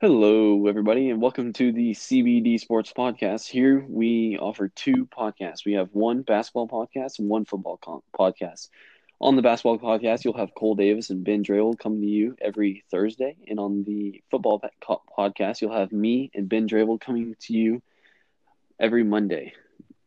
Hello, everybody, and welcome to the CBD Sports Podcast. Here we offer two podcasts. We have one basketball podcast and one football co- podcast. On the basketball podcast, you'll have Cole Davis and Ben Drayel coming to you every Thursday. And on the football podcast, you'll have me and Ben Drayel coming to you every Monday.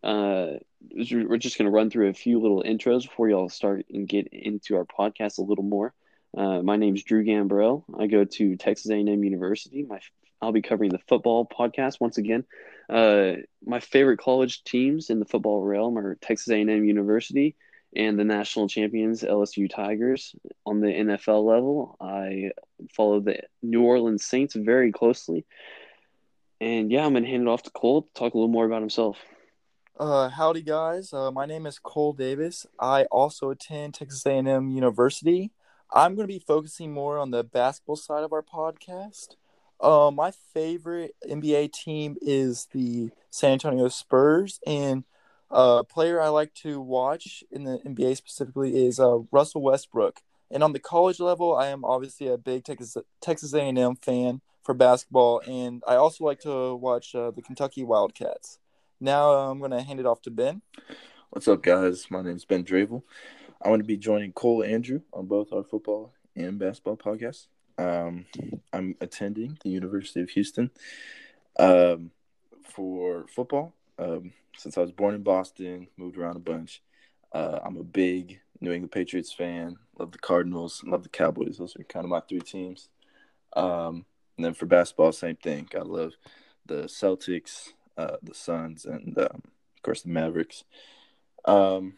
Uh, we're just going to run through a few little intros before y'all start and get into our podcast a little more. Uh, my name is Drew Gambrell. I go to Texas A&M University. My I'll be covering the football podcast once again. Uh, my favorite college teams in the football realm are Texas A&M University and the national champions LSU Tigers. On the NFL level, I follow the New Orleans Saints very closely. And yeah, I'm gonna hand it off to Cole to talk a little more about himself. Uh, howdy guys. Uh, my name is Cole Davis. I also attend Texas A&M University. I'm going to be focusing more on the basketball side of our podcast. Uh, my favorite NBA team is the San Antonio Spurs, and a player I like to watch in the NBA specifically is uh, Russell Westbrook. And on the college level, I am obviously a big Texas Texas A&M fan for basketball, and I also like to watch uh, the Kentucky Wildcats. Now I'm going to hand it off to Ben. What's up, guys? My name is Ben Dravel. I'm going to be joining Cole and Drew on both our football and basketball podcasts. Um, I'm attending the University of Houston um, for football. Um, since I was born in Boston, moved around a bunch. Uh, I'm a big New England Patriots fan. Love the Cardinals. Love the Cowboys. Those are kind of my three teams. Um, and then for basketball, same thing. I love the Celtics, uh, the Suns, and um, of course the Mavericks. Um,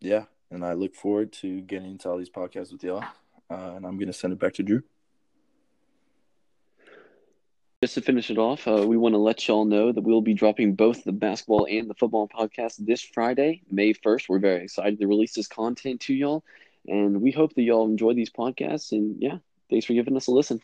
yeah, and I look forward to getting into all these podcasts with y'all. Uh, and I'm going to send it back to Drew. Just to finish it off, uh, we want to let y'all know that we'll be dropping both the basketball and the football podcast this Friday, May 1st. We're very excited to release this content to y'all. And we hope that y'all enjoy these podcasts. And yeah, thanks for giving us a listen.